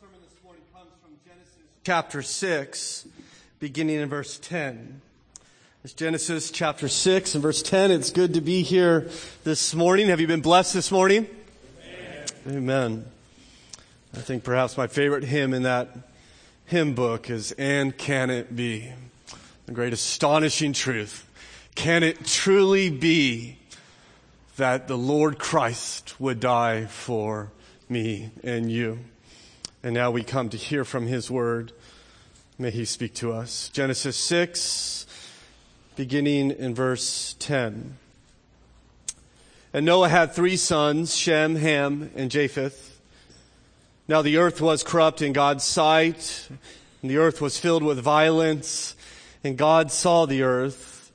sermon this morning comes from Genesis chapter 6, beginning in verse 10. It's Genesis chapter 6 and verse 10. It's good to be here this morning. Have you been blessed this morning? Amen. Amen. I think perhaps my favorite hymn in that hymn book is And Can It Be? The great astonishing truth. Can it truly be that the Lord Christ would die for me and you? And now we come to hear from his word. May he speak to us. Genesis 6, beginning in verse 10. And Noah had three sons, Shem, Ham, and Japheth. Now the earth was corrupt in God's sight, and the earth was filled with violence, and God saw the earth,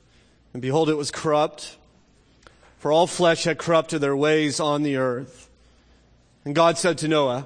and behold, it was corrupt, for all flesh had corrupted their ways on the earth. And God said to Noah,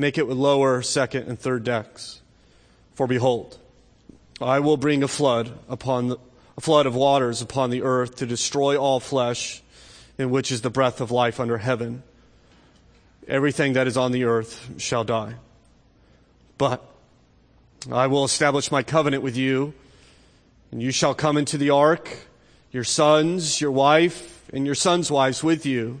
Make it with lower, second, and third decks. For behold, I will bring a flood upon the, a flood of waters upon the earth to destroy all flesh, in which is the breath of life under heaven. Everything that is on the earth shall die. But I will establish my covenant with you, and you shall come into the ark, your sons, your wife, and your sons' wives with you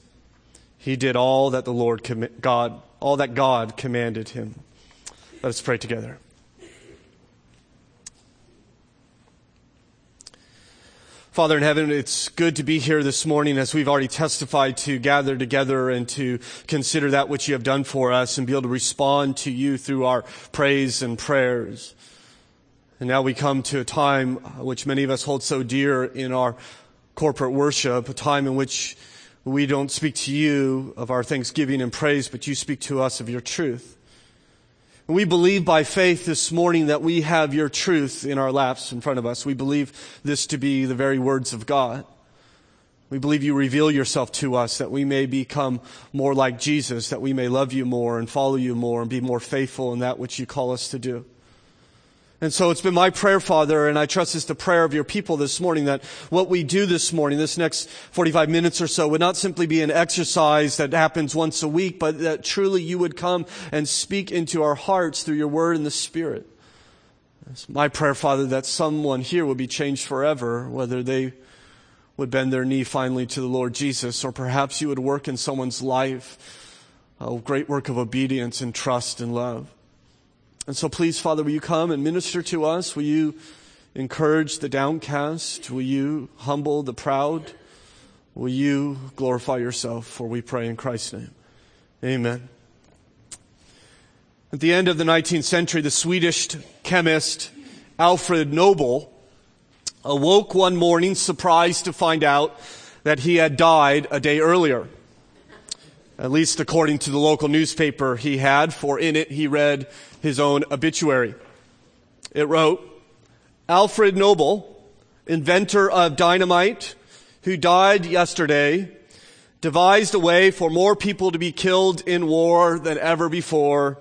He did all that the Lord, God, all that God commanded him. Let us pray together. Father in heaven, it's good to be here this morning as we've already testified to gather together and to consider that which you have done for us and be able to respond to you through our praise and prayers. And now we come to a time which many of us hold so dear in our corporate worship, a time in which we don't speak to you of our thanksgiving and praise, but you speak to us of your truth. We believe by faith this morning that we have your truth in our laps in front of us. We believe this to be the very words of God. We believe you reveal yourself to us that we may become more like Jesus, that we may love you more and follow you more and be more faithful in that which you call us to do. And so it's been my prayer, Father, and I trust it's the prayer of your people this morning that what we do this morning, this next 45 minutes or so, would not simply be an exercise that happens once a week, but that truly you would come and speak into our hearts through your word and the Spirit. It's my prayer, Father, that someone here would be changed forever, whether they would bend their knee finally to the Lord Jesus, or perhaps you would work in someone's life a great work of obedience and trust and love. And so please, Father, will you come and minister to us? Will you encourage the downcast? Will you humble the proud? Will you glorify yourself? For we pray in Christ's name. Amen. At the end of the 19th century, the Swedish chemist Alfred Nobel awoke one morning surprised to find out that he had died a day earlier. At least according to the local newspaper he had, for in it he read, his own obituary. It wrote, Alfred Nobel, inventor of dynamite, who died yesterday, devised a way for more people to be killed in war than ever before,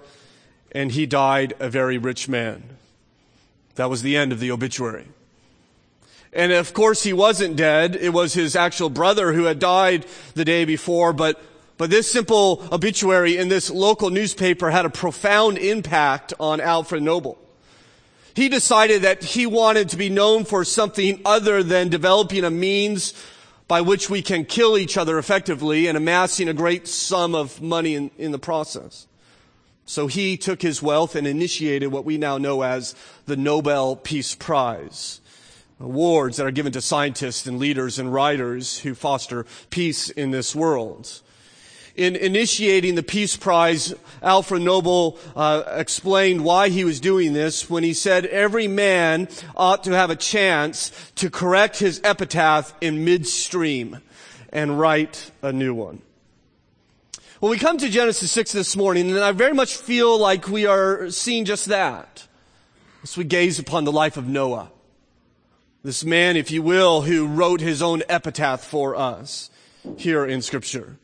and he died a very rich man. That was the end of the obituary. And of course he wasn't dead. It was his actual brother who had died the day before, but but this simple obituary in this local newspaper had a profound impact on Alfred Nobel. He decided that he wanted to be known for something other than developing a means by which we can kill each other effectively and amassing a great sum of money in, in the process. So he took his wealth and initiated what we now know as the Nobel Peace Prize. Awards that are given to scientists and leaders and writers who foster peace in this world. In initiating the Peace Prize, Alfred Nobel uh, explained why he was doing this when he said every man ought to have a chance to correct his epitaph in midstream and write a new one. Well, we come to Genesis 6 this morning, and I very much feel like we are seeing just that as we gaze upon the life of Noah. This man, if you will, who wrote his own epitaph for us here in Scripture.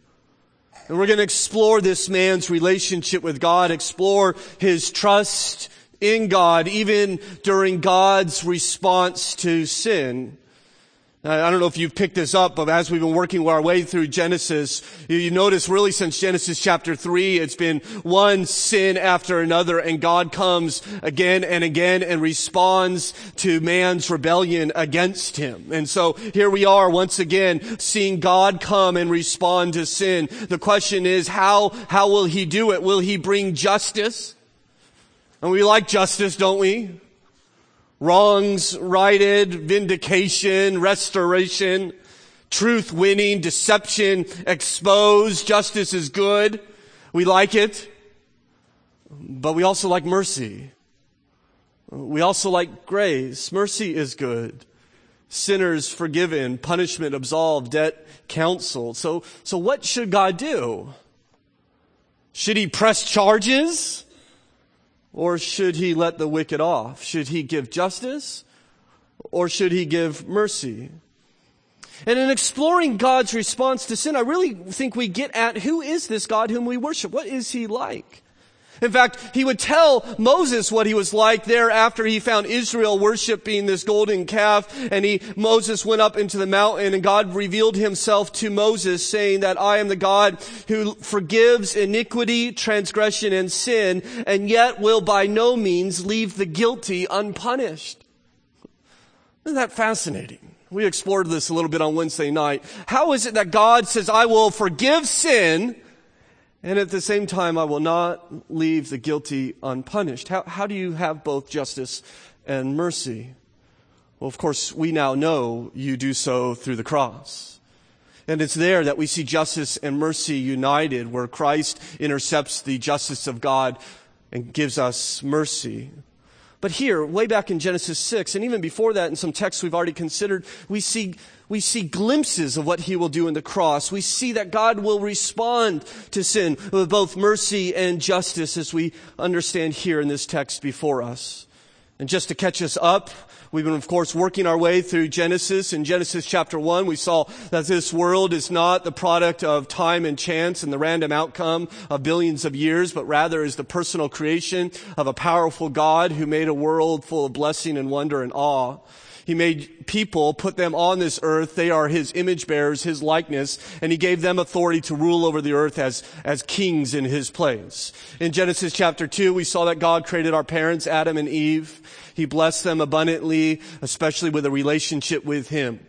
And we're going to explore this man's relationship with God, explore his trust in God, even during God's response to sin. Uh, I don't know if you've picked this up, but as we've been working our way through Genesis, you notice really since Genesis chapter 3, it's been one sin after another, and God comes again and again and responds to man's rebellion against him. And so here we are once again seeing God come and respond to sin. The question is, how, how will he do it? Will he bring justice? And we like justice, don't we? Wrongs righted, vindication, restoration, truth winning, deception exposed, justice is good. We like it. But we also like mercy. We also like grace. Mercy is good. Sinners forgiven, punishment absolved, debt counseled. So, so what should God do? Should he press charges? Or should he let the wicked off? Should he give justice? Or should he give mercy? And in exploring God's response to sin, I really think we get at who is this God whom we worship? What is he like? In fact, he would tell Moses what he was like there after he found Israel worshiping this golden calf and he, Moses went up into the mountain and God revealed himself to Moses saying that I am the God who forgives iniquity, transgression, and sin and yet will by no means leave the guilty unpunished. Isn't that fascinating? We explored this a little bit on Wednesday night. How is it that God says, I will forgive sin and at the same time, I will not leave the guilty unpunished. How, how do you have both justice and mercy? Well, of course, we now know you do so through the cross. And it's there that we see justice and mercy united, where Christ intercepts the justice of God and gives us mercy. But here, way back in Genesis 6, and even before that in some texts we've already considered, we see, we see glimpses of what he will do in the cross. We see that God will respond to sin with both mercy and justice as we understand here in this text before us. And just to catch us up, We've been, of course, working our way through Genesis. In Genesis chapter 1, we saw that this world is not the product of time and chance and the random outcome of billions of years, but rather is the personal creation of a powerful God who made a world full of blessing and wonder and awe. He made people, put them on this earth. They are His image bearers, His likeness, and He gave them authority to rule over the earth as, as kings in His place. In Genesis chapter 2, we saw that God created our parents, Adam and Eve. He blessed them abundantly, especially with a relationship with Him.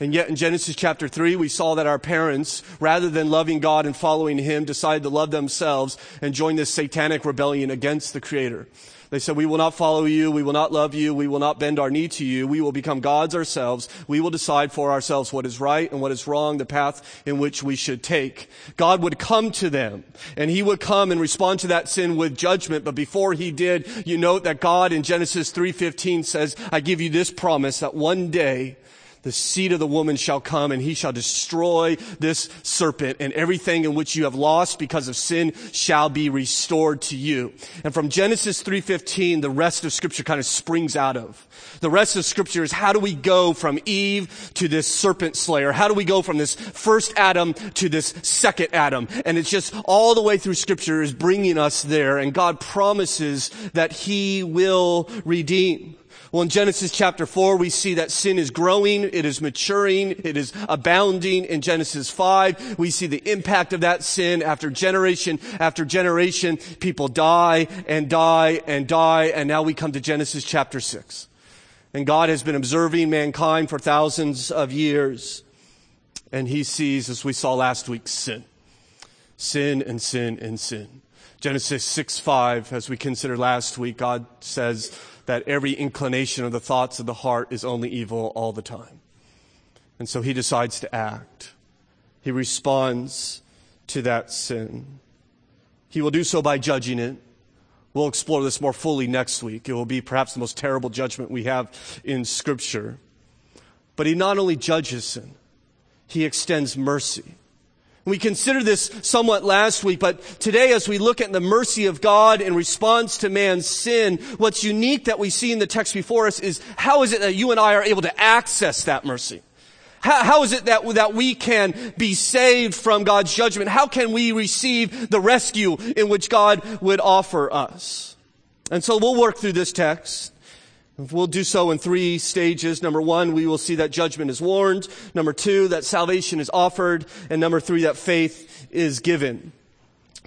And yet in Genesis chapter 3, we saw that our parents, rather than loving God and following Him, decided to love themselves and join this satanic rebellion against the Creator. They said, we will not follow you. We will not love you. We will not bend our knee to you. We will become gods ourselves. We will decide for ourselves what is right and what is wrong, the path in which we should take. God would come to them and he would come and respond to that sin with judgment. But before he did, you note that God in Genesis 3.15 says, I give you this promise that one day the seed of the woman shall come and he shall destroy this serpent and everything in which you have lost because of sin shall be restored to you. And from Genesis 3.15, the rest of scripture kind of springs out of. The rest of scripture is how do we go from Eve to this serpent slayer? How do we go from this first Adam to this second Adam? And it's just all the way through scripture is bringing us there and God promises that he will redeem. Well, in Genesis chapter 4, we see that sin is growing, it is maturing, it is abounding. In Genesis 5, we see the impact of that sin after generation after generation. People die and die and die, and now we come to Genesis chapter 6. And God has been observing mankind for thousands of years, and he sees, as we saw last week, sin. Sin and sin and sin. Genesis 6 5, as we considered last week, God says that every inclination of the thoughts of the heart is only evil all the time. And so he decides to act. He responds to that sin. He will do so by judging it. We'll explore this more fully next week. It will be perhaps the most terrible judgment we have in Scripture. But he not only judges sin, he extends mercy. We considered this somewhat last week, but today as we look at the mercy of God in response to man's sin, what's unique that we see in the text before us is how is it that you and I are able to access that mercy? How, how is it that, that we can be saved from God's judgment? How can we receive the rescue in which God would offer us? And so we'll work through this text. We'll do so in three stages. Number one, we will see that judgment is warned. Number two, that salvation is offered. And number three, that faith is given.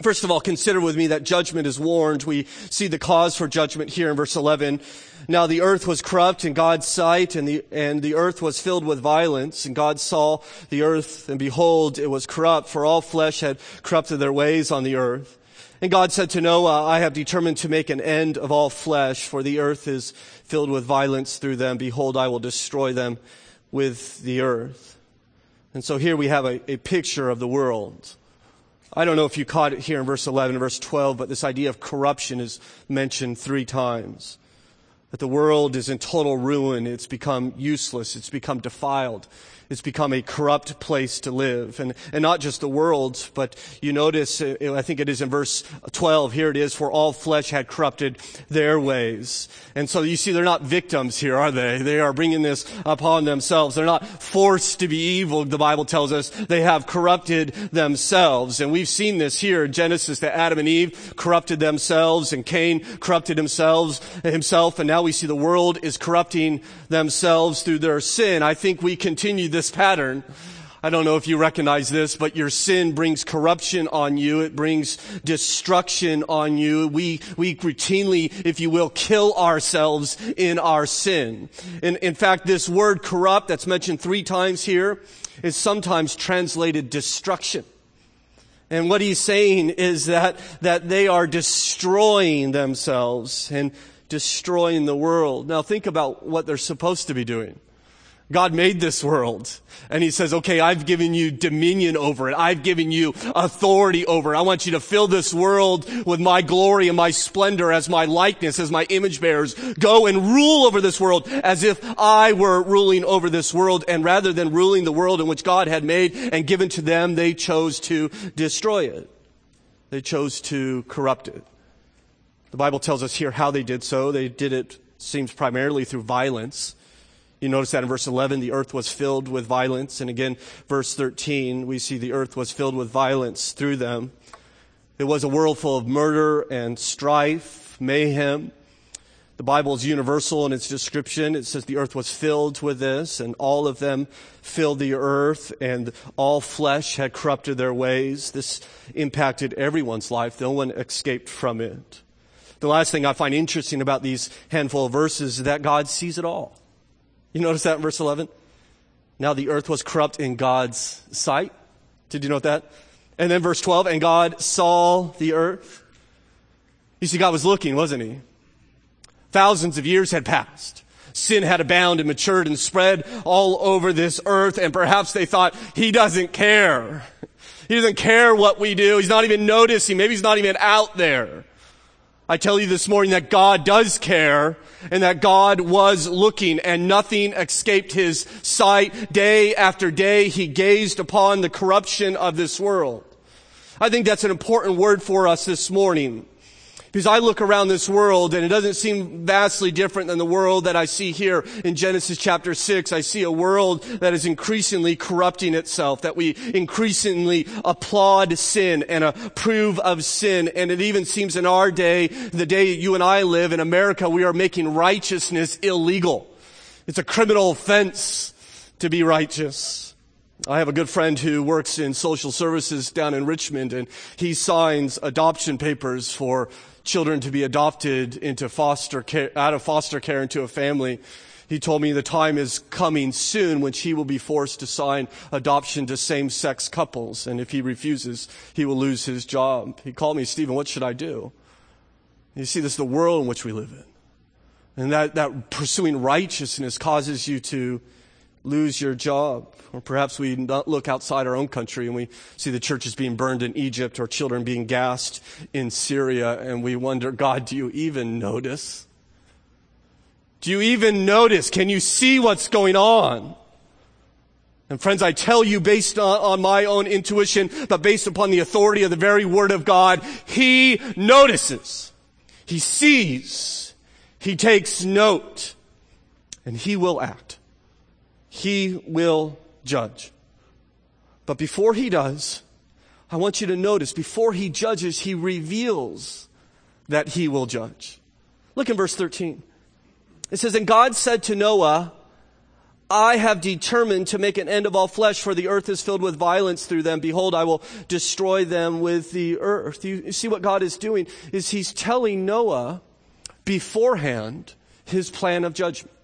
First of all, consider with me that judgment is warned. We see the cause for judgment here in verse 11. Now the earth was corrupt in God's sight and the, and the earth was filled with violence and God saw the earth and behold, it was corrupt for all flesh had corrupted their ways on the earth. And God said to Noah, I have determined to make an end of all flesh, for the earth is filled with violence through them. Behold, I will destroy them with the earth. And so here we have a, a picture of the world. I don't know if you caught it here in verse 11 and verse 12, but this idea of corruption is mentioned three times. That the world is in total ruin. It's become useless. It's become defiled. It's become a corrupt place to live. And, and not just the world, but you notice, uh, I think it is in verse 12, here it is, for all flesh had corrupted their ways. And so you see, they're not victims here, are they? They are bringing this upon themselves. They're not forced to be evil, the Bible tells us. They have corrupted themselves. And we've seen this here in Genesis that Adam and Eve corrupted themselves and Cain corrupted themselves, himself. And now we see the world is corrupting themselves through their sin. I think we continue this this pattern. I don't know if you recognize this, but your sin brings corruption on you. It brings destruction on you. We, we routinely, if you will, kill ourselves in our sin. In, in fact, this word corrupt that's mentioned three times here is sometimes translated destruction. And what he's saying is that, that they are destroying themselves and destroying the world. Now think about what they're supposed to be doing. God made this world and he says, okay, I've given you dominion over it. I've given you authority over it. I want you to fill this world with my glory and my splendor as my likeness, as my image bearers. Go and rule over this world as if I were ruling over this world. And rather than ruling the world in which God had made and given to them, they chose to destroy it. They chose to corrupt it. The Bible tells us here how they did so. They did it, seems primarily through violence. You notice that in verse 11, the earth was filled with violence. And again, verse 13, we see the earth was filled with violence through them. It was a world full of murder and strife, mayhem. The Bible is universal in its description. It says the earth was filled with this, and all of them filled the earth, and all flesh had corrupted their ways. This impacted everyone's life. No one escaped from it. The last thing I find interesting about these handful of verses is that God sees it all. You notice that in verse 11? Now the earth was corrupt in God's sight. Did you note that? And then verse 12, and God saw the earth. You see, God was looking, wasn't he? Thousands of years had passed. Sin had abounded and matured and spread all over this earth, and perhaps they thought, he doesn't care. He doesn't care what we do. He's not even noticing. Maybe he's not even out there. I tell you this morning that God does care and that God was looking and nothing escaped his sight. Day after day, he gazed upon the corruption of this world. I think that's an important word for us this morning. Because I look around this world and it doesn't seem vastly different than the world that I see here in Genesis chapter 6. I see a world that is increasingly corrupting itself, that we increasingly applaud sin and approve of sin. And it even seems in our day, the day you and I live in America, we are making righteousness illegal. It's a criminal offense to be righteous. I have a good friend who works in social services down in Richmond and he signs adoption papers for children to be adopted into foster care, out of foster care into a family. He told me the time is coming soon when he will be forced to sign adoption to same-sex couples. And if he refuses, he will lose his job. He called me, Stephen, what should I do? You see, this is the world in which we live in. And that, that pursuing righteousness causes you to lose your job. Or perhaps we look outside our own country and we see the churches being burned in Egypt or children being gassed in Syria and we wonder, God, do you even notice? Do you even notice? Can you see what's going on? And friends, I tell you based on, my own intuition, but based upon the authority of the very word of God, He notices. He sees. He takes note. And He will act. He will judge. But before He does, I want you to notice, before He judges, He reveals that He will judge. Look in verse 13. It says, And God said to Noah, I have determined to make an end of all flesh, for the earth is filled with violence through them. Behold, I will destroy them with the earth. You, see what God is doing is He's telling Noah beforehand His plan of judgment.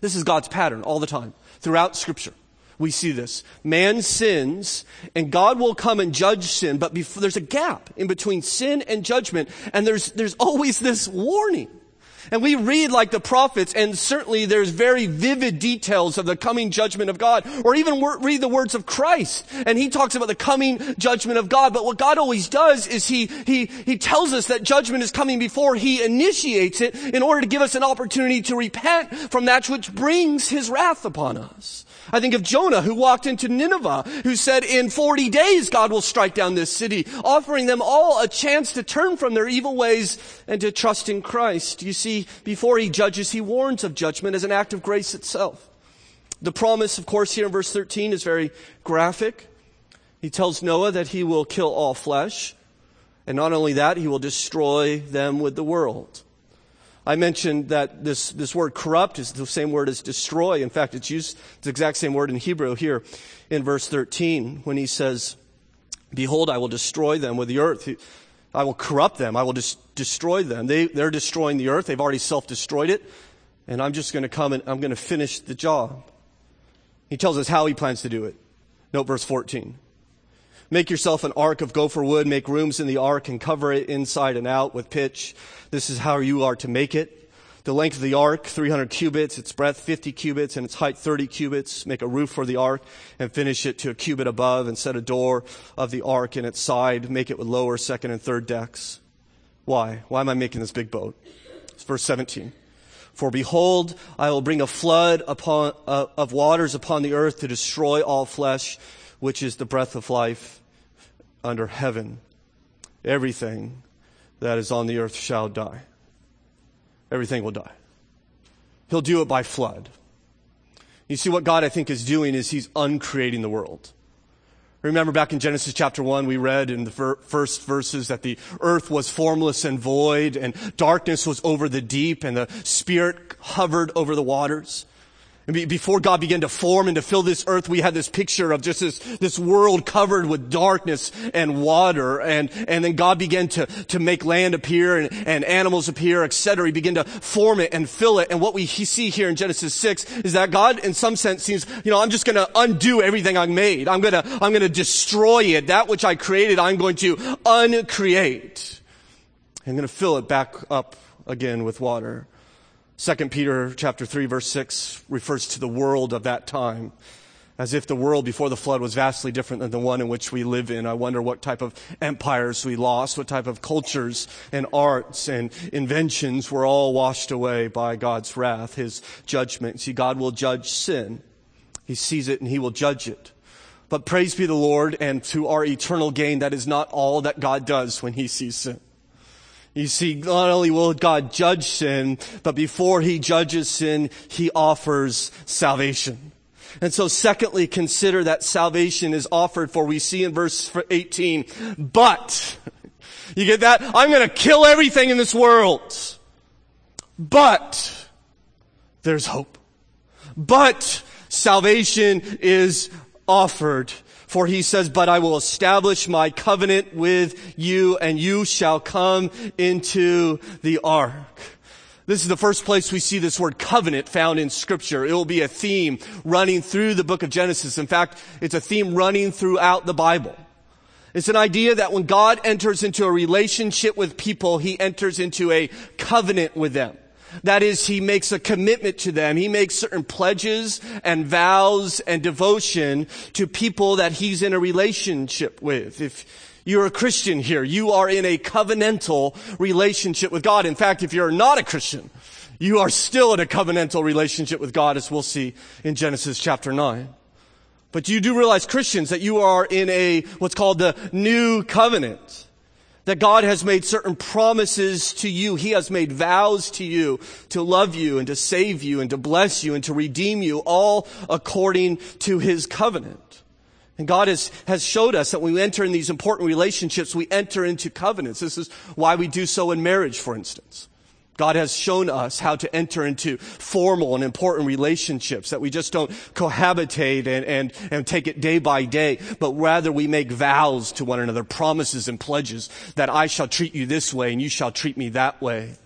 This is God's pattern all the time throughout scripture. We see this. Man sins and God will come and judge sin, but before, there's a gap in between sin and judgment and there's, there's always this warning. And we read like the prophets, and certainly there's very vivid details of the coming judgment of God, or even read the words of Christ, and he talks about the coming judgment of God. But what God always does is he, he, he tells us that judgment is coming before he initiates it in order to give us an opportunity to repent from that which brings his wrath upon us. I think of Jonah who walked into Nineveh, who said in 40 days God will strike down this city, offering them all a chance to turn from their evil ways and to trust in Christ. You see, before he judges, he warns of judgment as an act of grace itself. The promise, of course, here in verse 13 is very graphic. He tells Noah that he will kill all flesh. And not only that, he will destroy them with the world. I mentioned that this, this word corrupt is the same word as destroy. In fact, it's used, it's the exact same word in Hebrew here in verse 13 when he says, Behold, I will destroy them with the earth. I will corrupt them. I will just destroy them. They, they're destroying the earth. They've already self-destroyed it. And I'm just going to come and I'm going to finish the job. He tells us how he plans to do it. Note verse 14. Make yourself an ark of gopher wood, make rooms in the ark and cover it inside and out with pitch. This is how you are to make it. The length of the ark, 300 cubits, its breadth 50 cubits, and its height 30 cubits. Make a roof for the ark and finish it to a cubit above and set a door of the ark in its side. Make it with lower, second, and third decks. Why? Why am I making this big boat? It's verse 17. For behold, I will bring a flood upon, uh, of waters upon the earth to destroy all flesh, which is the breath of life under heaven. Everything that is on the earth shall die. Everything will die. He'll do it by flood. You see, what God, I think, is doing is He's uncreating the world. Remember back in Genesis chapter 1, we read in the first verses that the earth was formless and void, and darkness was over the deep, and the Spirit hovered over the waters. Before God began to form and to fill this earth, we had this picture of just this, this world covered with darkness and water. And, and then God began to, to make land appear and, and animals appear, etc. He began to form it and fill it. And what we see here in Genesis 6 is that God, in some sense, seems, you know, I'm just gonna undo everything I made. I'm gonna, I'm gonna destroy it. That which I created, I'm going to uncreate. I'm gonna fill it back up again with water. 2 Peter chapter 3 verse 6 refers to the world of that time as if the world before the flood was vastly different than the one in which we live in. I wonder what type of empires we lost, what type of cultures and arts and inventions were all washed away by God's wrath, His judgment. See, God will judge sin. He sees it and He will judge it. But praise be the Lord and to our eternal gain, that is not all that God does when He sees sin. You see, not only will God judge sin, but before he judges sin, he offers salvation. And so secondly, consider that salvation is offered for we see in verse 18, but, you get that? I'm gonna kill everything in this world. But, there's hope. But, salvation is offered. For he says, but I will establish my covenant with you and you shall come into the ark. This is the first place we see this word covenant found in scripture. It will be a theme running through the book of Genesis. In fact, it's a theme running throughout the Bible. It's an idea that when God enters into a relationship with people, he enters into a covenant with them. That is, he makes a commitment to them. He makes certain pledges and vows and devotion to people that he's in a relationship with. If you're a Christian here. You are in a covenantal relationship with God. In fact, if you're not a Christian, you are still in a covenantal relationship with God, as we'll see in Genesis chapter 9. But you do realize, Christians, that you are in a, what's called the new covenant. That God has made certain promises to you. He has made vows to you to love you and to save you and to bless you and to redeem you, all according to His covenant. And God has, has showed us that when we enter in these important relationships, we enter into covenants. This is why we do so in marriage, for instance. God has shown us how to enter into formal and important relationships, that we just don't cohabitate and, and, and take it day by day, but rather we make vows to one another, promises and pledges that I shall treat you this way and you shall treat me that way.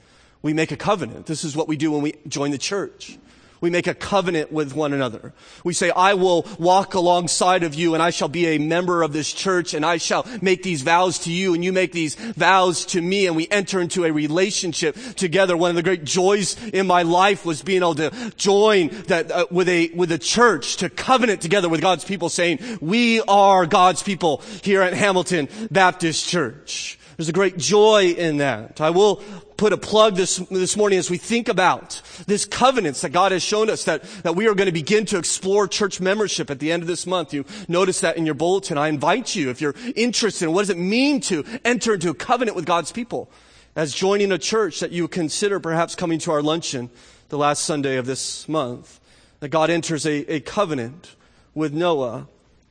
We make a covenant. This is what we do when we join the church. We make a covenant with one another. We say, I will walk alongside of you and I shall be a member of this church and I shall make these vows to you and you make these vows to me and we enter into a relationship together. One of the great joys in my life was being able to join that uh, with a, with a church to covenant together with God's people saying, we are God's people here at Hamilton Baptist Church. There's a great joy in that. I will put a plug this, this morning as we think about this covenants that God has shown us that, that we are going to begin to explore church membership at the end of this month. You notice that in your bulletin. I invite you, if you're interested in what does it mean to enter into a covenant with God's people, as joining a church that you consider perhaps coming to our luncheon the last Sunday of this month, that God enters a, a covenant with Noah.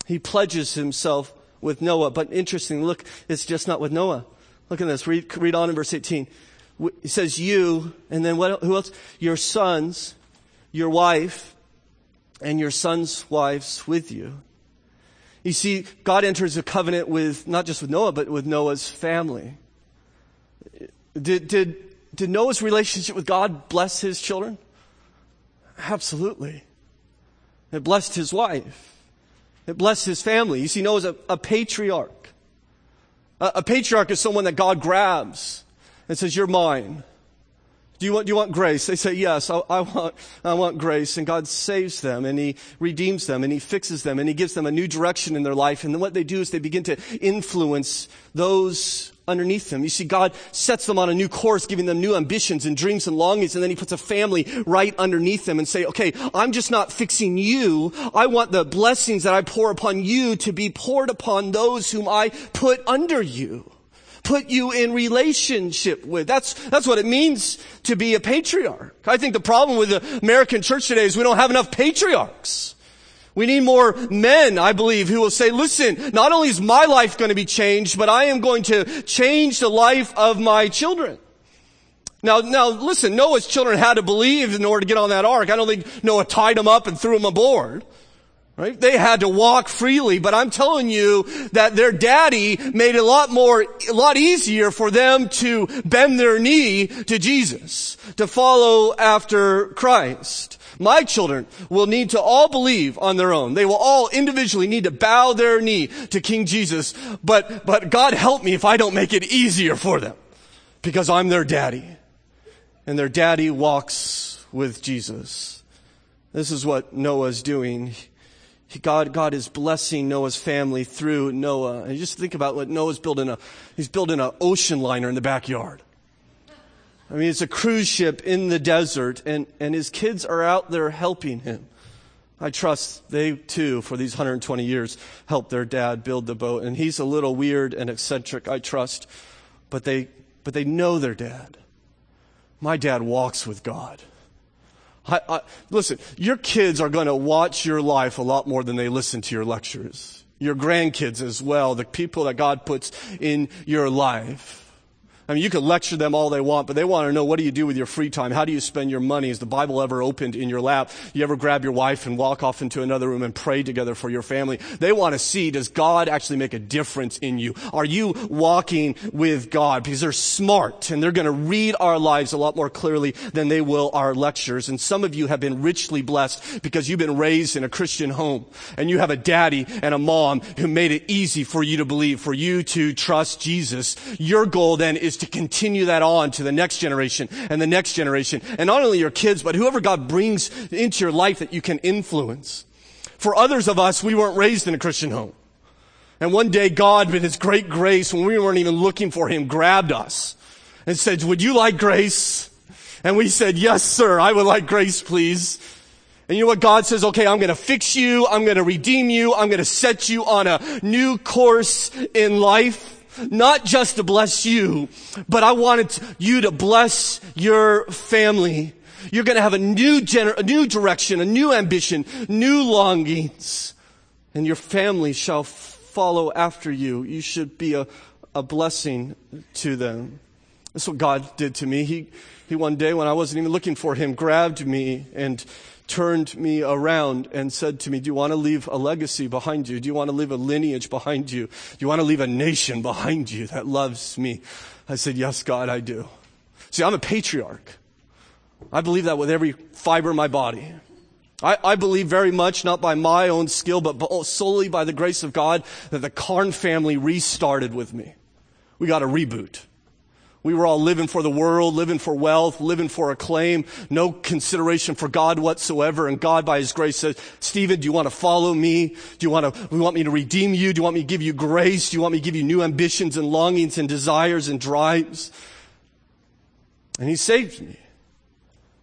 He pledges himself with Noah. But interesting, look, it's just not with Noah. Look at this. Read, read on in verse 18. He says you, and then what, who else? Your sons, your wife, and your sons' wives with you. You see, God enters a covenant with, not just with Noah, but with Noah's family. Did, did, did Noah's relationship with God bless his children? Absolutely. It blessed his wife. It blessed his family. You see, Noah's a, a patriarch. A, a patriarch is someone that God grabs and says, you're mine. Do you want, do you want grace? They say, yes, I, I, want, I want grace. And God saves them and He redeems them and He fixes them and He gives them a new direction in their life. And then what they do is they begin to influence those underneath them. You see, God sets them on a new course, giving them new ambitions and dreams and longings, and then He puts a family right underneath them and say, okay, I'm just not fixing you. I want the blessings that I pour upon you to be poured upon those whom I put under you put you in relationship with. That's, that's what it means to be a patriarch. I think the problem with the American church today is we don't have enough patriarchs. We need more men, I believe, who will say, listen, not only is my life going to be changed, but I am going to change the life of my children. Now, now listen, Noah's children had to believe in order to get on that ark. I don't think Noah tied them up and threw them aboard. Right? They had to walk freely, but I'm telling you that their daddy made it a lot more, a lot easier for them to bend their knee to Jesus, to follow after Christ. My children will need to all believe on their own. They will all individually need to bow their knee to King Jesus, but, but God help me if I don't make it easier for them because I'm their daddy and their daddy walks with Jesus. This is what Noah's doing. God, God is blessing Noah's family through Noah. And just think about what Noah's building a, he's building an ocean liner in the backyard. I mean, it's a cruise ship in the desert and, and his kids are out there helping him. I trust they too, for these 120 years, helped their dad build the boat. And he's a little weird and eccentric, I trust. But they, but they know their dad. My dad walks with God. I, I, listen, your kids are going to watch your life a lot more than they listen to your lectures. Your grandkids as well, the people that God puts in your life. I mean, you could lecture them all they want, but they want to know what do you do with your free time? How do you spend your money? Is the Bible ever opened in your lap? You ever grab your wife and walk off into another room and pray together for your family? They want to see, does God actually make a difference in you? Are you walking with God? Because they're smart and they're going to read our lives a lot more clearly than they will our lectures. And some of you have been richly blessed because you've been raised in a Christian home and you have a daddy and a mom who made it easy for you to believe, for you to trust Jesus. Your goal then is to continue that on to the next generation and the next generation. And not only your kids, but whoever God brings into your life that you can influence. For others of us, we weren't raised in a Christian home. And one day God, with His great grace, when we weren't even looking for Him, grabbed us and said, would you like grace? And we said, yes, sir, I would like grace, please. And you know what God says? Okay, I'm going to fix you. I'm going to redeem you. I'm going to set you on a new course in life not just to bless you, but I wanted you to bless your family. You're going to have a new gener- a new direction, a new ambition, new longings, and your family shall follow after you. You should be a, a blessing to them. That's what God did to me. He, he one day when I wasn't even looking for him grabbed me and turned me around and said to me, do you want to leave a legacy behind you? Do you want to leave a lineage behind you? Do you want to leave a nation behind you that loves me? I said, yes, God, I do. See, I'm a patriarch. I believe that with every fiber of my body. I, I, believe very much, not by my own skill, but solely by the grace of God, that the Carn family restarted with me. We got a reboot. We were all living for the world, living for wealth, living for acclaim, no consideration for God whatsoever. And God, by His grace, says, Stephen, do you want to follow me? Do you want to, do you want me to redeem you? Do you want me to give you grace? Do you want me to give you new ambitions and longings and desires and drives? And He saved me.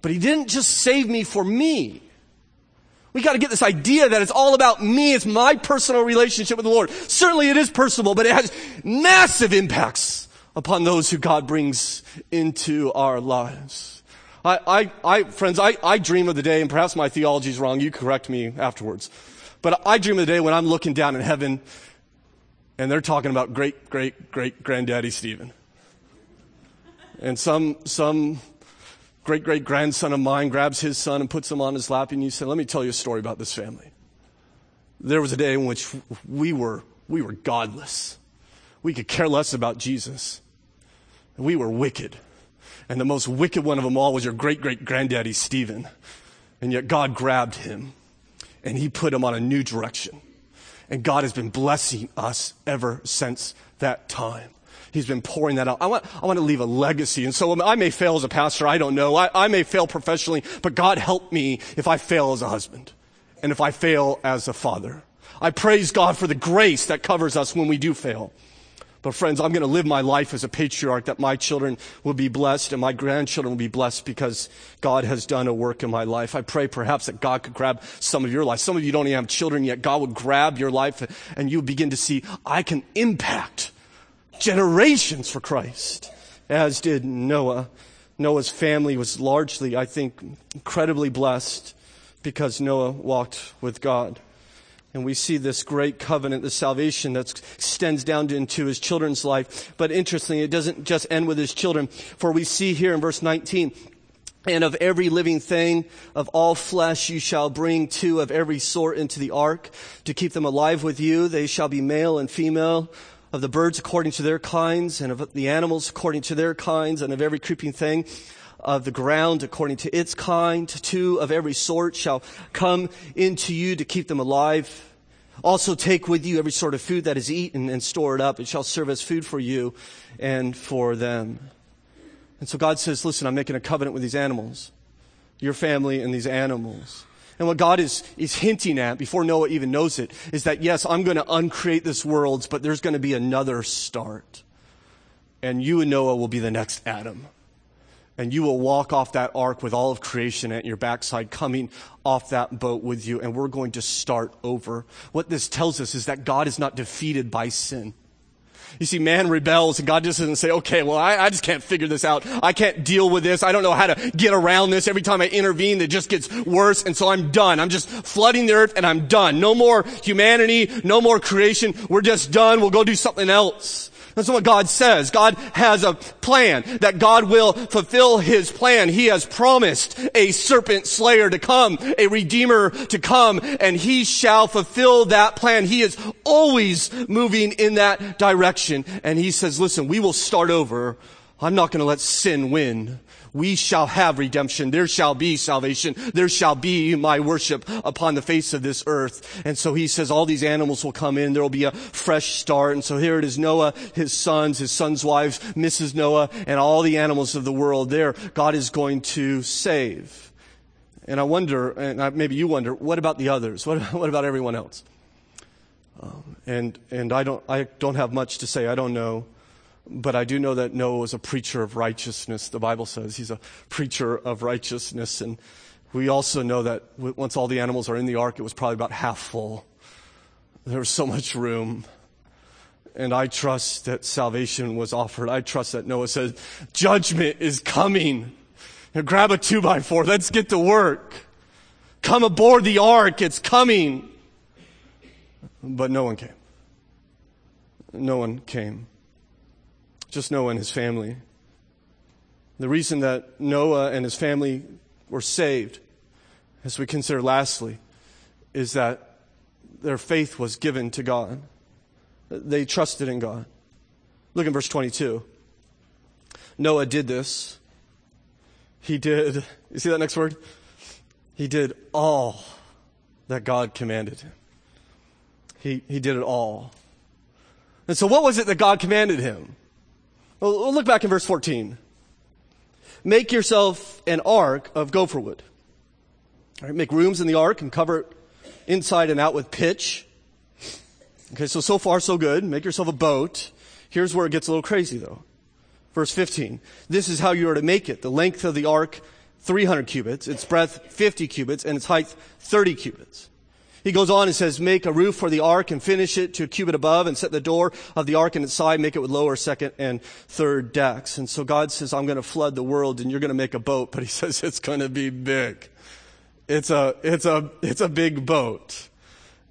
But He didn't just save me for me. We got to get this idea that it's all about me. It's my personal relationship with the Lord. Certainly it is personal, but it has massive impacts upon those who God brings into our lives. I, I, I friends, I, I dream of the day, and perhaps my theology is wrong. You correct me afterwards. But I dream of the day when I'm looking down in heaven and they're talking about great, great, great granddaddy Stephen. And some, some great, great grandson of mine grabs his son and puts him on his lap and you say, let me tell you a story about this family. There was a day in which we were, we were godless. We could care less about Jesus. We were wicked. And the most wicked one of them all was your great great granddaddy Stephen. And yet God grabbed him and he put him on a new direction. And God has been blessing us ever since that time. He's been pouring that out. I want, I want to leave a legacy. And so um, I may fail as a pastor. I don't know. I, I may fail professionally, but God help me if I fail as a husband and if I fail as a father. I praise God for the grace that covers us when we do fail. But friends, I'm going to live my life as a patriarch that my children will be blessed and my grandchildren will be blessed because God has done a work in my life. I pray perhaps that God could grab some of your life. Some of you don't even have children yet. God would grab your life and you begin to see, I can impact generations for Christ, as did Noah. Noah's family was largely, I think, incredibly blessed because Noah walked with God. And we see this great covenant, the salvation that extends down into his children's life. But interestingly, it doesn't just end with his children. For we see here in verse 19, and of every living thing, of all flesh, you shall bring two of every sort into the ark to keep them alive with you. They shall be male and female of the birds according to their kinds and of the animals according to their kinds and of every creeping thing of the ground according to its kind. Two of every sort shall come into you to keep them alive. Also take with you every sort of food that is eaten and store it up. It shall serve as food for you and for them. And so God says, listen, I'm making a covenant with these animals, your family and these animals. And what God is, is hinting at before Noah even knows it is that yes, I'm going to uncreate this world, but there's going to be another start. And you and Noah will be the next Adam and you will walk off that ark with all of creation at your backside coming off that boat with you, and we're going to start over. What this tells us is that God is not defeated by sin. You see, man rebels and God just doesn't say, okay, well, I, I, just can't figure this out. I can't deal with this. I don't know how to get around this. Every time I intervene, it just gets worse. And so I'm done. I'm just flooding the earth and I'm done. No more humanity. No more creation. We're just done. We'll go do something else. That's what God says. God has a plan that God will fulfill his plan. He has promised a serpent slayer to come, a redeemer to come, and he shall fulfill that plan. He is always moving in that direction. And he says, listen, we will start over. I'm not going to let sin win we shall have redemption. There shall be salvation. There shall be my worship upon the face of this earth. And so he says all these animals will come in. There will be a fresh start. And so here it is Noah, his sons, his sons' wives, Mrs. Noah, and all the animals of the world there. God is going to save. And I wonder, and maybe you wonder, what about the others? What, what about everyone else? Um, and and I don't I don't have much to say. I don't know. But I do know that Noah was a preacher of righteousness. The Bible says he's a preacher of righteousness. And we also know that once all the animals are in the ark, it was probably about half full. There was so much room. And I trust that salvation was offered. I trust that Noah said, judgment is coming. Now grab a two by four. Let's get to work. Come aboard the ark. It's coming. But no one came. No one came just Noah and his family. The reason that Noah and his family were saved, as we consider lastly, is that their faith was given to God. They trusted in God. Look in verse 22. Noah did this. He did, you see that next word? He did all that God commanded him. He, he did it all. And so what was it that God commanded him? Well, look back in verse 14. Make yourself an ark of gopher wood. All right, make rooms in the ark and cover it inside and out with pitch. Okay, so so far so good. Make yourself a boat. Here's where it gets a little crazy though. Verse 15. This is how you are to make it. The length of the ark, 300 cubits, its breadth 50 cubits, and its height 30 cubits. He goes on and says, make a roof for the ark and finish it to a cubit above and set the door of the ark in its side, make it with lower, second, and third decks. And so God says, I'm going to flood the world and you're going to make a boat, but he says it's going to be big. It's a, it's a, it's a big boat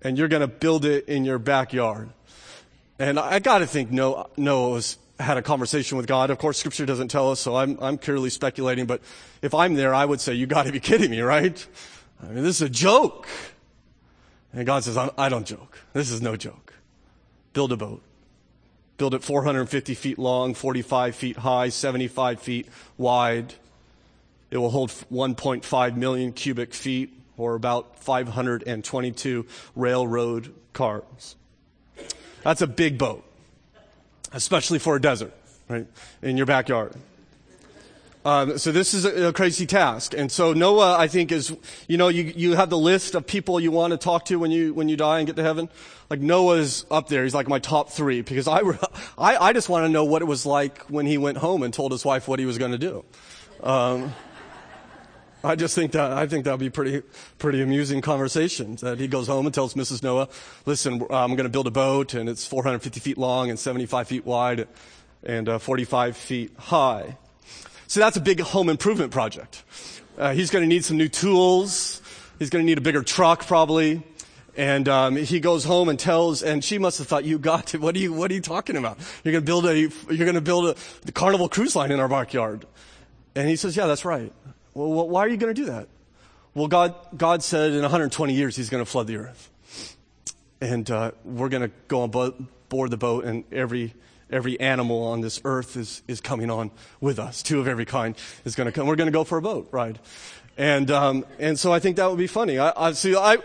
and you're going to build it in your backyard. And I got to think Noah, Noah's had a conversation with God. Of course, scripture doesn't tell us, so I'm, I'm purely speculating, but if I'm there, I would say, you got to be kidding me, right? I mean, this is a joke. And God says, I don't joke. This is no joke. Build a boat. Build it 450 feet long, 45 feet high, 75 feet wide. It will hold 1.5 million cubic feet or about 522 railroad cars. That's a big boat, especially for a desert, right? In your backyard. Um, so this is a, a, crazy task. And so Noah, I think, is, you know, you, you have the list of people you want to talk to when you, when you die and get to heaven. Like Noah's up there. He's like my top three because I, I, I just want to know what it was like when he went home and told his wife what he was going to do. Um, I just think that I think that'd be pretty pretty amusing conversation. That he goes home and tells Mrs. Noah, "Listen, I'm going to build a boat, and it's 450 feet long and 75 feet wide, and uh, 45 feet high." So that's a big home improvement project. Uh, he's going to need some new tools. He's going to need a bigger truck probably. And um, he goes home and tells, and she must have thought, "You got it. What are you? What are you talking about? You're going to build a, you're going to build a the Carnival Cruise Line in our backyard." And he says, "Yeah, that's right. Well, why are you going to do that?" Well, God, God said in 120 years He's going to flood the earth, and uh, we're going to go on board the boat, and every every animal on this earth is, is coming on with us. Two of every kind is going to come. We're going to go for a boat ride. And, um, and so I think that would be funny. I, I see, I,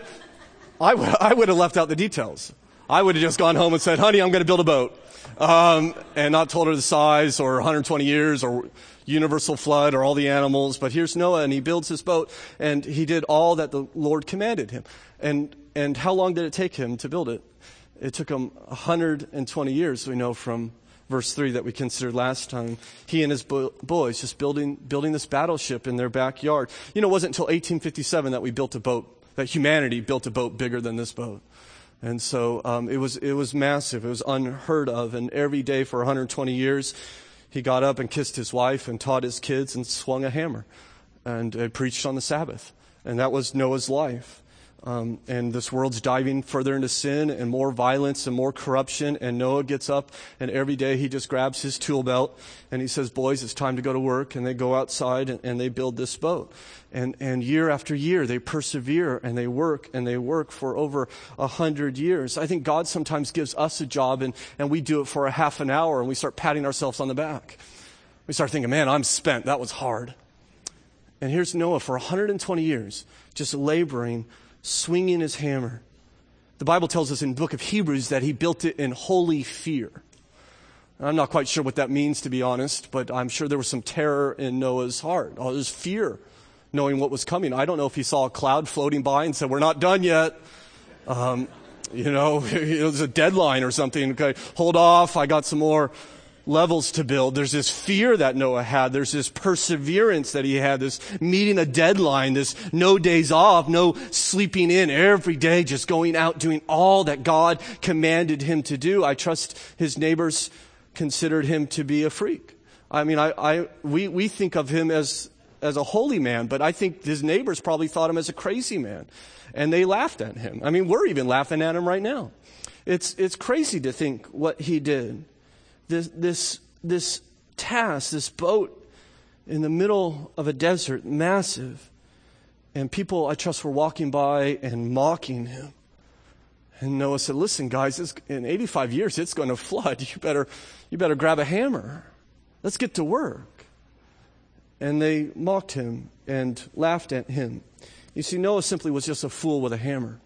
I, w- I would have left out the details. I would have just gone home and said, honey, I'm going to build a boat. Um, and not told her the size or 120 years or universal flood or all the animals. But here's Noah and he builds his boat and he did all that the Lord commanded him. And, and how long did it take him to build it? It took him 120 years, we know from verse 3 that we considered last time. He and his boys just building, building this battleship in their backyard. You know, it wasn't until 1857 that we built a boat, that humanity built a boat bigger than this boat. And so um, it, was, it was massive. It was unheard of. And every day for 120 years, he got up and kissed his wife and taught his kids and swung a hammer and uh, preached on the Sabbath. And that was Noah's life. Um, and this world's diving further into sin and more violence and more corruption. And Noah gets up and every day he just grabs his tool belt and he says, boys, it's time to go to work. And they go outside and, and they build this boat. And, and year after year, they persevere and they work and they work for over a hundred years. I think God sometimes gives us a job and, and we do it for a half an hour and we start patting ourselves on the back. We start thinking, man, I'm spent. That was hard. And here's Noah for 120 years, just laboring swinging his hammer. The Bible tells us in the book of Hebrews that he built it in holy fear. I'm not quite sure what that means, to be honest, but I'm sure there was some terror in Noah's heart. Oh, there's fear, knowing what was coming. I don't know if he saw a cloud floating by and said, We're not done yet. Um, you know, it was a deadline or something. Okay, hold off. I got some more levels to build. There's this fear that Noah had. There's this perseverance that he had, this meeting a deadline, this no days off, no sleeping in every day, just going out doing all that God commanded him to do. I trust his neighbors considered him to be a freak. I mean, I, I, we, we think of him as, as a holy man, but I think his neighbors probably thought him as a crazy man. And they laughed at him. I mean, we're even laughing at him right now. It's, it's crazy to think what he did this, this, this task, this boat in the middle of a desert, massive. And people, I trust, were walking by and mocking him. And Noah said, listen, guys, in 85 years, it's going to flood. You better, you better grab a hammer. Let's get to work. And they mocked him and laughed at him. You see, Noah simply was just a fool with a hammer.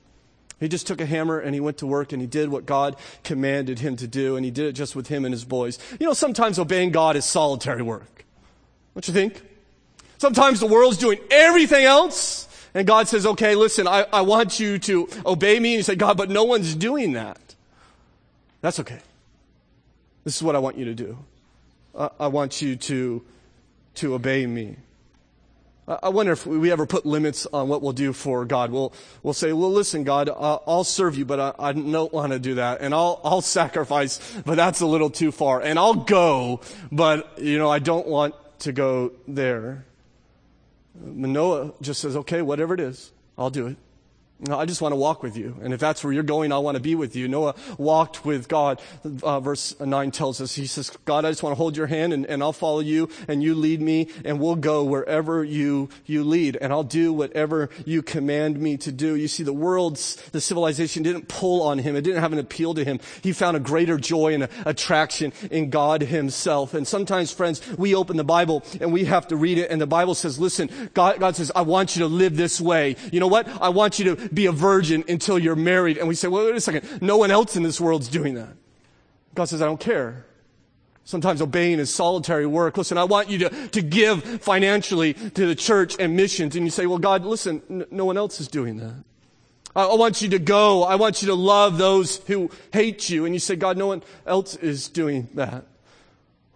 He just took a hammer and he went to work and he did what God commanded him to do and he did it just with him and his boys. You know, sometimes obeying God is solitary work. What you think? Sometimes the world's doing everything else and God says, okay, listen, I, I want you to obey me. And you say, God, but no one's doing that. That's okay. This is what I want you to do. I, I want you to, to obey me. I wonder if we ever put limits on what we'll do for God. We'll, we'll say, well, listen, God, uh, I'll serve you, but I, I don't want to do that. And I'll, I'll sacrifice, but that's a little too far. And I'll go, but, you know, I don't want to go there. Manoah just says, okay, whatever it is, I'll do it. I just want to walk with you. And if that's where you're going, I want to be with you. Noah walked with God. Uh, verse 9 tells us, he says, God, I just want to hold your hand and, and I'll follow you and you lead me and we'll go wherever you, you lead and I'll do whatever you command me to do. You see, the world's, the civilization didn't pull on him. It didn't have an appeal to him. He found a greater joy and attraction in God himself. And sometimes, friends, we open the Bible and we have to read it and the Bible says, listen, God, God says, I want you to live this way. You know what? I want you to be a virgin until you're married. And we say, well, wait a second. No one else in this world's doing that. God says, I don't care. Sometimes obeying is solitary work. Listen, I want you to, to give financially to the church and missions. And you say, well, God, listen, n- no one else is doing that. I, I want you to go. I want you to love those who hate you. And you say, God, no one else is doing that.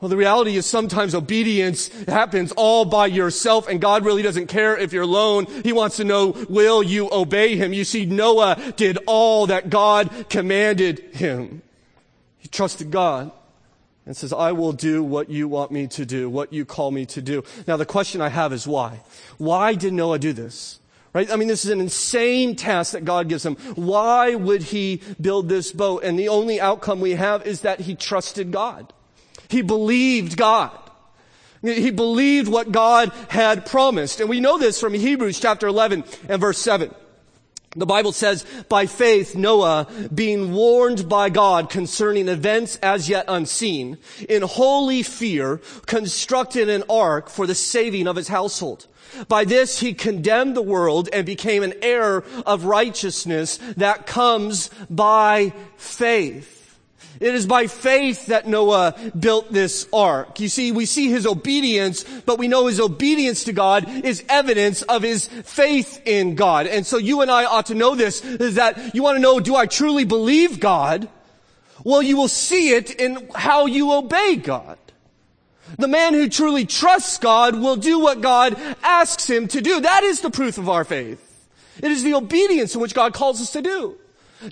Well, the reality is sometimes obedience happens all by yourself and God really doesn't care if you're alone. He wants to know, will you obey him? You see, Noah did all that God commanded him. He trusted God and says, I will do what you want me to do, what you call me to do. Now the question I have is why? Why did Noah do this? Right? I mean, this is an insane task that God gives him. Why would he build this boat? And the only outcome we have is that he trusted God. He believed God. He believed what God had promised. And we know this from Hebrews chapter 11 and verse 7. The Bible says, by faith, Noah, being warned by God concerning events as yet unseen, in holy fear, constructed an ark for the saving of his household. By this he condemned the world and became an heir of righteousness that comes by faith. It is by faith that Noah built this ark. You see, we see his obedience, but we know his obedience to God is evidence of his faith in God. And so you and I ought to know this, is that you want to know, do I truly believe God? Well, you will see it in how you obey God. The man who truly trusts God will do what God asks him to do. That is the proof of our faith. It is the obedience in which God calls us to do.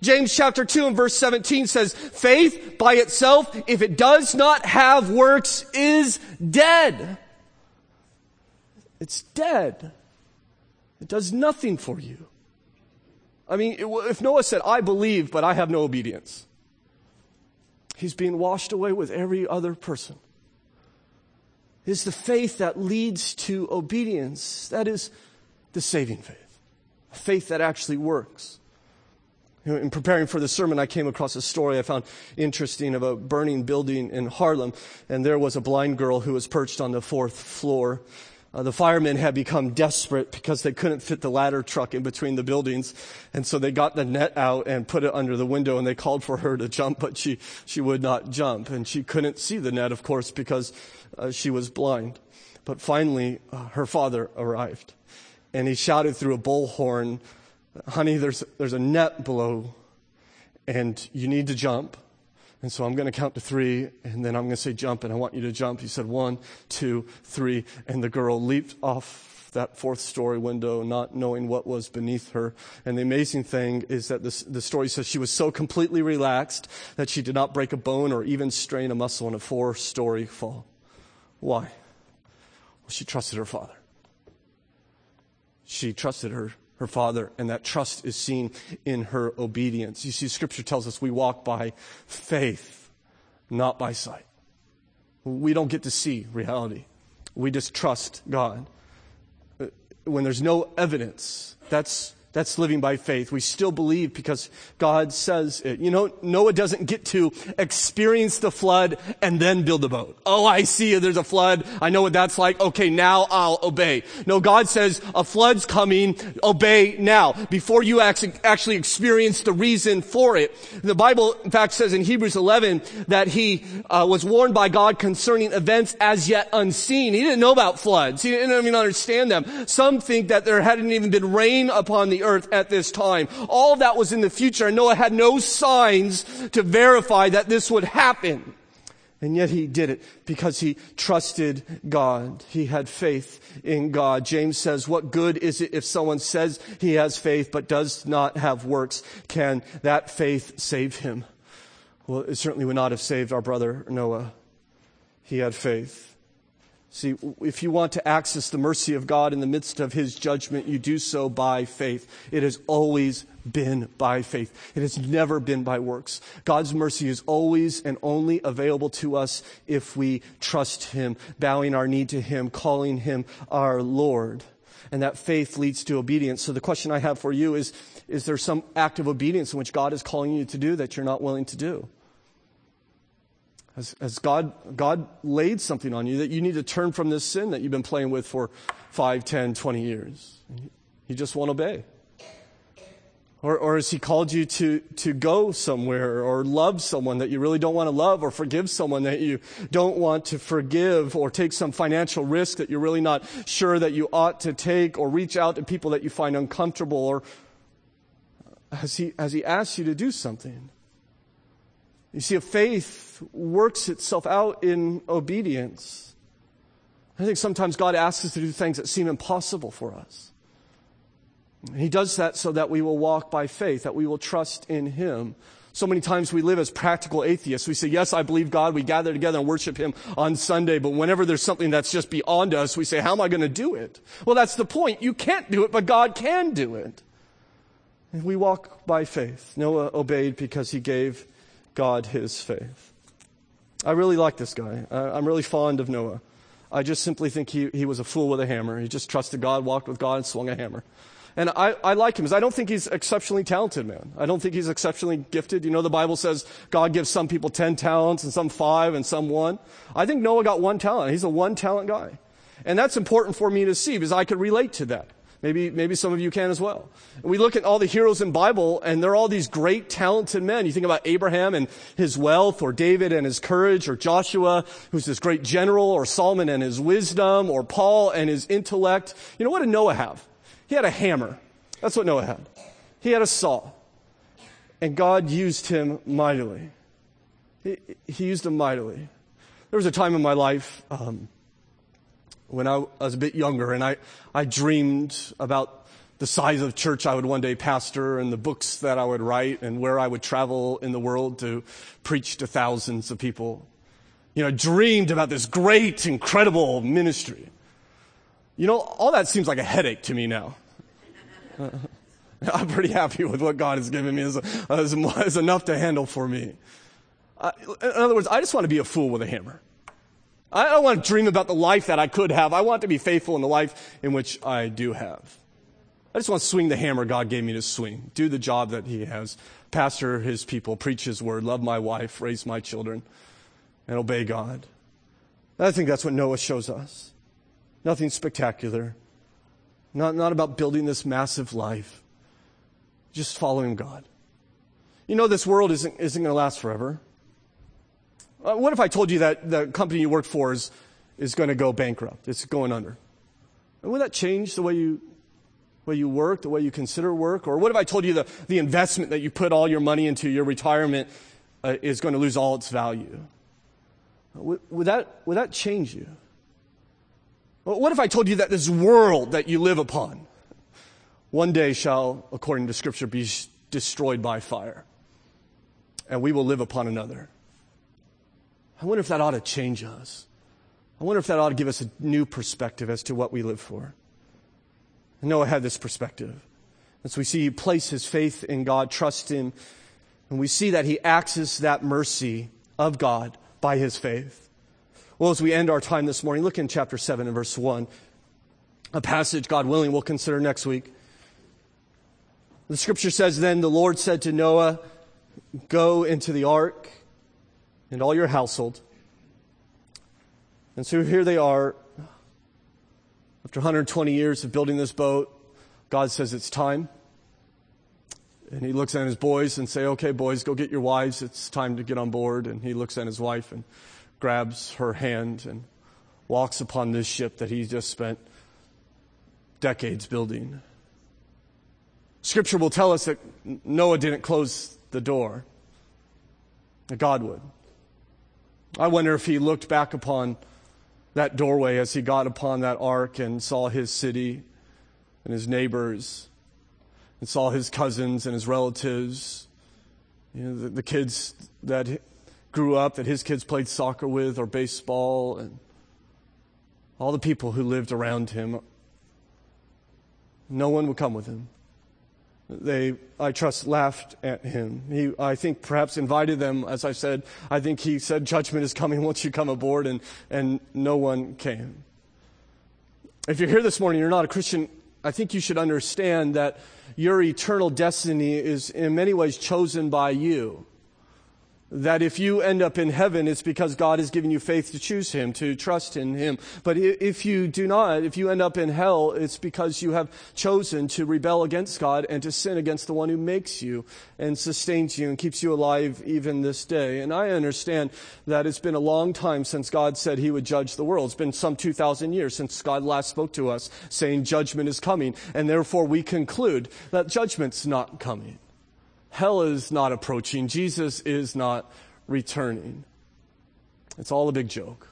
James chapter 2 and verse 17 says, faith by itself, if it does not have works, is dead. It's dead. It does nothing for you. I mean, if Noah said, I believe, but I have no obedience, he's being washed away with every other person. It is the faith that leads to obedience. That is the saving faith. A faith that actually works. In preparing for the sermon, I came across a story I found interesting of a burning building in Harlem, and there was a blind girl who was perched on the fourth floor. Uh, the firemen had become desperate because they couldn't fit the ladder truck in between the buildings. And so they got the net out and put it under the window and they called for her to jump, but she, she would not jump. And she couldn't see the net, of course, because uh, she was blind. But finally, uh, her father arrived and he shouted through a bullhorn, honey, there's, there's a net below and you need to jump. And so I'm going to count to three, and then I'm going to say jump, and I want you to jump. He said one, two, three, and the girl leaped off that fourth story window, not knowing what was beneath her. And the amazing thing is that this, the story says she was so completely relaxed that she did not break a bone or even strain a muscle in a four story fall. Why? Well, she trusted her father. She trusted her her father, and that trust is seen in her obedience. You see, scripture tells us we walk by faith, not by sight. We don't get to see reality. We just trust God. Uh, when there's no evidence, that's that's living by faith. We still believe because God says it. You know, Noah doesn't get to experience the flood and then build a boat. Oh, I see there's a flood. I know what that's like. Okay, now I'll obey. No, God says a flood's coming. Obey now before you actually experience the reason for it. The Bible, in fact, says in Hebrews 11 that he uh, was warned by God concerning events as yet unseen. He didn't know about floods. He didn't even understand them. Some think that there hadn't even been rain upon the earth at this time. All that was in the future and Noah had no signs to verify that this would happen. And yet he did it because he trusted God. He had faith in God. James says, what good is it if someone says he has faith but does not have works? Can that faith save him? Well, it certainly would not have saved our brother Noah. He had faith. See, if you want to access the mercy of God in the midst of His judgment, you do so by faith. It has always been by faith. It has never been by works. God's mercy is always and only available to us if we trust Him, bowing our knee to Him, calling Him our Lord. And that faith leads to obedience. So the question I have for you is, is there some act of obedience in which God is calling you to do that you're not willing to do? Has, has God, God laid something on you that you need to turn from this sin that you've been playing with for 5, 10, 20 years? You just won't obey. Or, or has he called you to, to go somewhere or love someone that you really don't want to love or forgive someone that you don't want to forgive or take some financial risk that you're really not sure that you ought to take or reach out to people that you find uncomfortable or uh, has he, has he asked you to do something? You see, a faith works itself out in obedience. I think sometimes God asks us to do things that seem impossible for us. He does that so that we will walk by faith, that we will trust in Him. So many times we live as practical atheists. We say, yes, I believe God. We gather together and worship Him on Sunday. But whenever there's something that's just beyond us, we say, how am I going to do it? Well, that's the point. You can't do it, but God can do it. And we walk by faith. Noah obeyed because he gave God his faith. I really like this guy. I'm really fond of Noah. I just simply think he, he was a fool with a hammer. He just trusted God, walked with God, and swung a hammer. And I, I like him because I don't think he's exceptionally talented, man. I don't think he's exceptionally gifted. You know, the Bible says God gives some people 10 talents and some five and some one. I think Noah got one talent. He's a one talent guy. And that's important for me to see because I could relate to that. Maybe, maybe some of you can as well. we look at all the heroes in Bible and they're all these great talented men. You think about Abraham and his wealth or David and his courage or Joshua who's this great general or Solomon and his wisdom or Paul and his intellect. You know what did Noah have? He had a hammer. That's what Noah had. He had a saw. And God used him mightily. He, he used him mightily. There was a time in my life, um, when I was a bit younger and I, I dreamed about the size of church I would one day pastor and the books that I would write and where I would travel in the world to preach to thousands of people. You know, dreamed about this great, incredible ministry. You know, all that seems like a headache to me now. I'm pretty happy with what God has given me as, as, as enough to handle for me. Uh, in other words, I just want to be a fool with a hammer. I don't want to dream about the life that I could have. I want to be faithful in the life in which I do have. I just want to swing the hammer God gave me to swing, do the job that He has, pastor His people, preach His word, love my wife, raise my children, and obey God. I think that's what Noah shows us. Nothing spectacular. Not, not about building this massive life. Just following God. You know, this world isn't, isn't going to last forever. Uh, what if I told you that the company you work for is, is going to go bankrupt? It's going under. would that change the way you, way you work, the way you consider work? Or what if I told you the, the investment that you put all your money into your retirement uh, is going to lose all its value? Would, would, that, would that change you? What if I told you that this world that you live upon one day shall, according to Scripture, be destroyed by fire, and we will live upon another? I wonder if that ought to change us. I wonder if that ought to give us a new perspective as to what we live for. Noah had this perspective. As we see, he placed his faith in God, trust him, and we see that he accesses that mercy of God by his faith. Well, as we end our time this morning, look in chapter 7 and verse 1, a passage, God willing, we'll consider next week. The scripture says, Then the Lord said to Noah, Go into the ark and all your household. And so here they are. After 120 years of building this boat, God says it's time. And he looks at his boys and say, okay, boys, go get your wives. It's time to get on board. And he looks at his wife and grabs her hand and walks upon this ship that he just spent decades building. Scripture will tell us that Noah didn't close the door, that God would. I wonder if he looked back upon that doorway as he got upon that ark and saw his city and his neighbors and saw his cousins and his relatives, you know, the, the kids that grew up that his kids played soccer with or baseball and all the people who lived around him. No one would come with him. They, I trust, laughed at him. He, I think, perhaps invited them, as I said. I think he said, Judgment is coming once you come aboard, and, and no one came. If you're here this morning, you're not a Christian, I think you should understand that your eternal destiny is in many ways chosen by you that if you end up in heaven, it's because God has given you faith to choose Him, to trust in Him. But if you do not, if you end up in hell, it's because you have chosen to rebel against God and to sin against the one who makes you and sustains you and keeps you alive even this day. And I understand that it's been a long time since God said He would judge the world. It's been some 2,000 years since God last spoke to us saying judgment is coming. And therefore we conclude that judgment's not coming. Hell is not approaching. Jesus is not returning. It's all a big joke.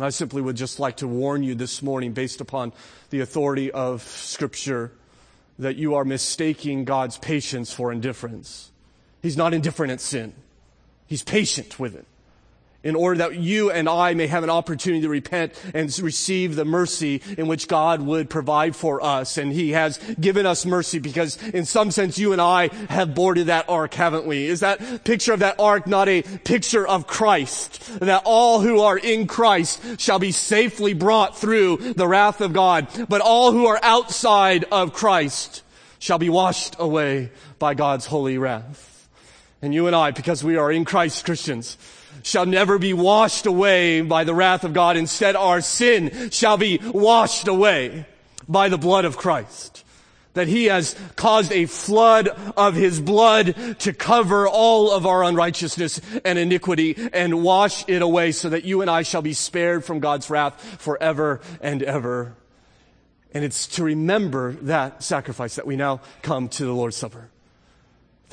I simply would just like to warn you this morning, based upon the authority of Scripture, that you are mistaking God's patience for indifference. He's not indifferent at sin, He's patient with it in order that you and I may have an opportunity to repent and receive the mercy in which God would provide for us. And He has given us mercy because in some sense you and I have boarded that ark, haven't we? Is that picture of that ark not a picture of Christ? That all who are in Christ shall be safely brought through the wrath of God, but all who are outside of Christ shall be washed away by God's holy wrath. And you and I, because we are in Christ Christians, shall never be washed away by the wrath of God. Instead, our sin shall be washed away by the blood of Christ. That he has caused a flood of his blood to cover all of our unrighteousness and iniquity and wash it away so that you and I shall be spared from God's wrath forever and ever. And it's to remember that sacrifice that we now come to the Lord's Supper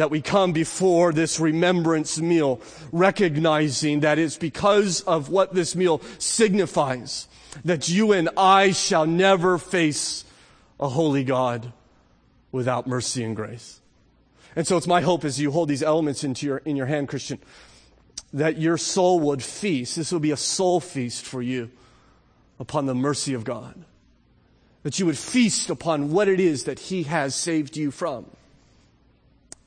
that we come before this remembrance meal, recognizing that it's because of what this meal signifies that you and I shall never face a holy God without mercy and grace. And so it's my hope as you hold these elements into your, in your hand, Christian, that your soul would feast. This will be a soul feast for you upon the mercy of God. that you would feast upon what it is that he has saved you from.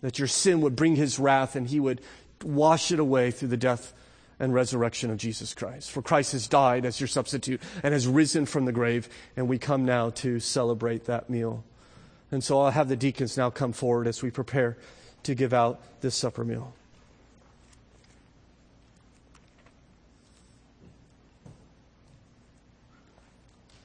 That your sin would bring his wrath and he would wash it away through the death and resurrection of Jesus Christ. For Christ has died as your substitute and has risen from the grave, and we come now to celebrate that meal. And so I'll have the deacons now come forward as we prepare to give out this supper meal.